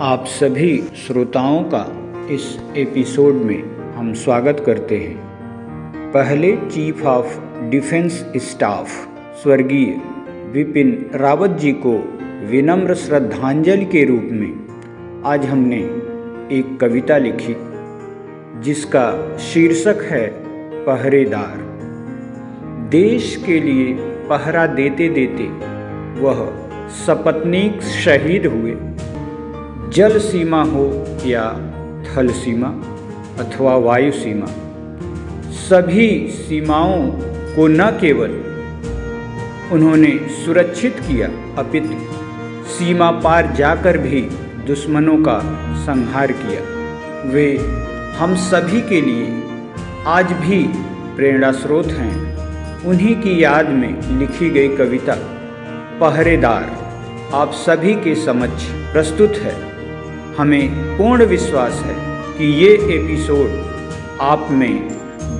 आप सभी श्रोताओं का इस एपिसोड में हम स्वागत करते हैं। पहले चीफ ऑफ़ डिफेंस स्टाफ स्वर्गीय विपिन रावत जी को विनम्र श्रद्धांजलि के रूप में आज हमने एक कविता लिखी, जिसका शीर्षक है पहरेदार। देश के लिए पहरा देते देते वह सपत्नीक शहीद हुए। जल सीमा हो या थल सीमा अथवा वायु सीमा, सभी सीमाओं को न केवल उन्होंने सुरक्षित किया, अपितु सीमा पार जाकर भी दुश्मनों का संहार किया। वे हम सभी के लिए आज भी प्रेरणा स्रोत हैं। उन्हीं की याद में लिखी गई कविता, पहरेदार, आप सभी के समक्ष प्रस्तुत है। हमें पूर्ण विश्वास है कि ये एपिसोड आप में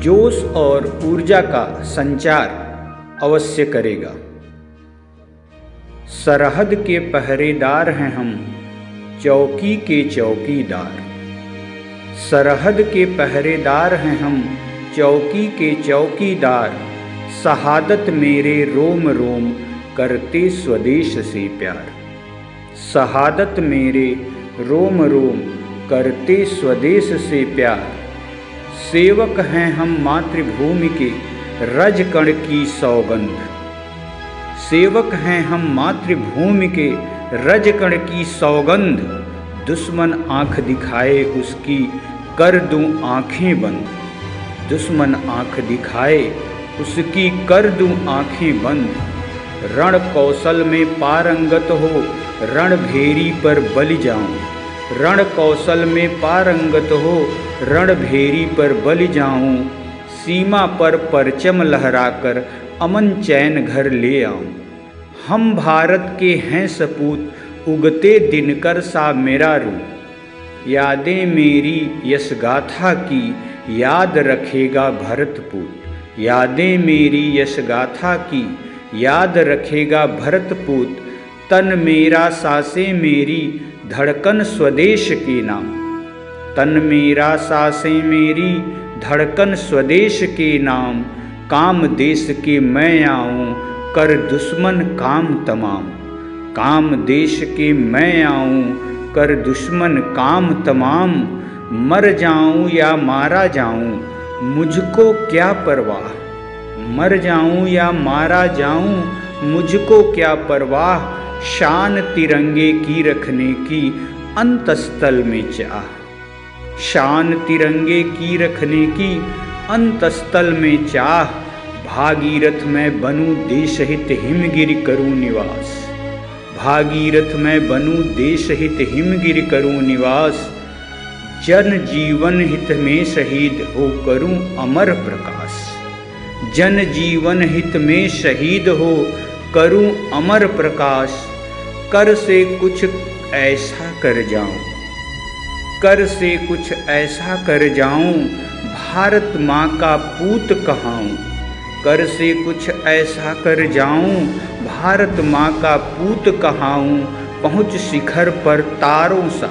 जोश और ऊर्जा का संचार अवश्य करेगा। सरहद के पहरेदार हैं हम, चौकी के चौकीदार। सरहद के पहरेदार हैं हम, चौकी के चौकीदार। शहादत मेरे रोम रोम करते स्वदेश से प्यार। शहादत मेरे रोम रोम, करते स्वदेश से प्यार। सेवक हैं हम मातृभूमि के, रजकण की सौगंध। सेवक हैं हम मातृभूमि के, रजकण की सौगंध। दुश्मन आँख दिखाए उसकी, कर दूँ आँखें बंद। दुश्मन आँख दिखाए उसकी, कर दूँ आँखें बंद। रण कौशल में पारंगत हो रण भेरी पर बलि जाऊँ। रण कौशल में पारंगत हो, रणभेरी पर बलि जाऊँ। सीमा पर परचम लहराकर अमन चैन घर ले आऊँ। हम भारत के हैं सपूत, उगते दिनकर सा मेरा रू यादें मेरी यश गाथा की, याद रखेगा भरतपूत यादें मेरी यश गाथा की, याद रखेगा भरतपूत तन मेरा सासे मेरी, धड़कन स्वदेश के नाम। तन मेरा सासे मेरी, धड़कन स्वदेश के नाम। काम देश के मैं आऊँ, कर दुश्मन काम तमाम। काम देश के मैं आऊँ, कर दुश्मन काम तमाम। मर जाऊँ या मारा जाऊँ, मुझको क्या परवाह? मर जाऊँ या मारा जाऊँ, मुझको क्या परवाह? शान तिरंगे की रखने की अंतस्थल में चाह शान तिरंगे की रखने की अंतस्थल में चाह भागीरथ में बनूं देश हित हिमगिर करूँ निवास। भागीरथ में बनूं देश हित हिमगिर करूँ निवास। जन जीवन हित में शहीद हो करूँ अमर प्रकाश। जन जीवन हित में शहीद हो करूँ अमर प्रकाश। कर से कुछ ऐसा कर जाऊँ। कर से कुछ ऐसा कर जाऊँ, भारत माँ का पूत कहाऊं। कर से कुछ ऐसा कर जाऊँ, भारत माँ का पूत कहाऊं। पहुँच शिखर पर तारों सा,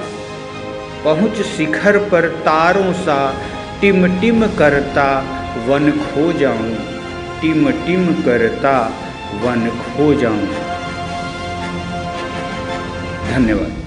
पहुँच शिखर पर तारों सा टिम टिम करता वन खो जाऊँ। टिम टिम करता वन खो जाऊँ। धन्यवाद।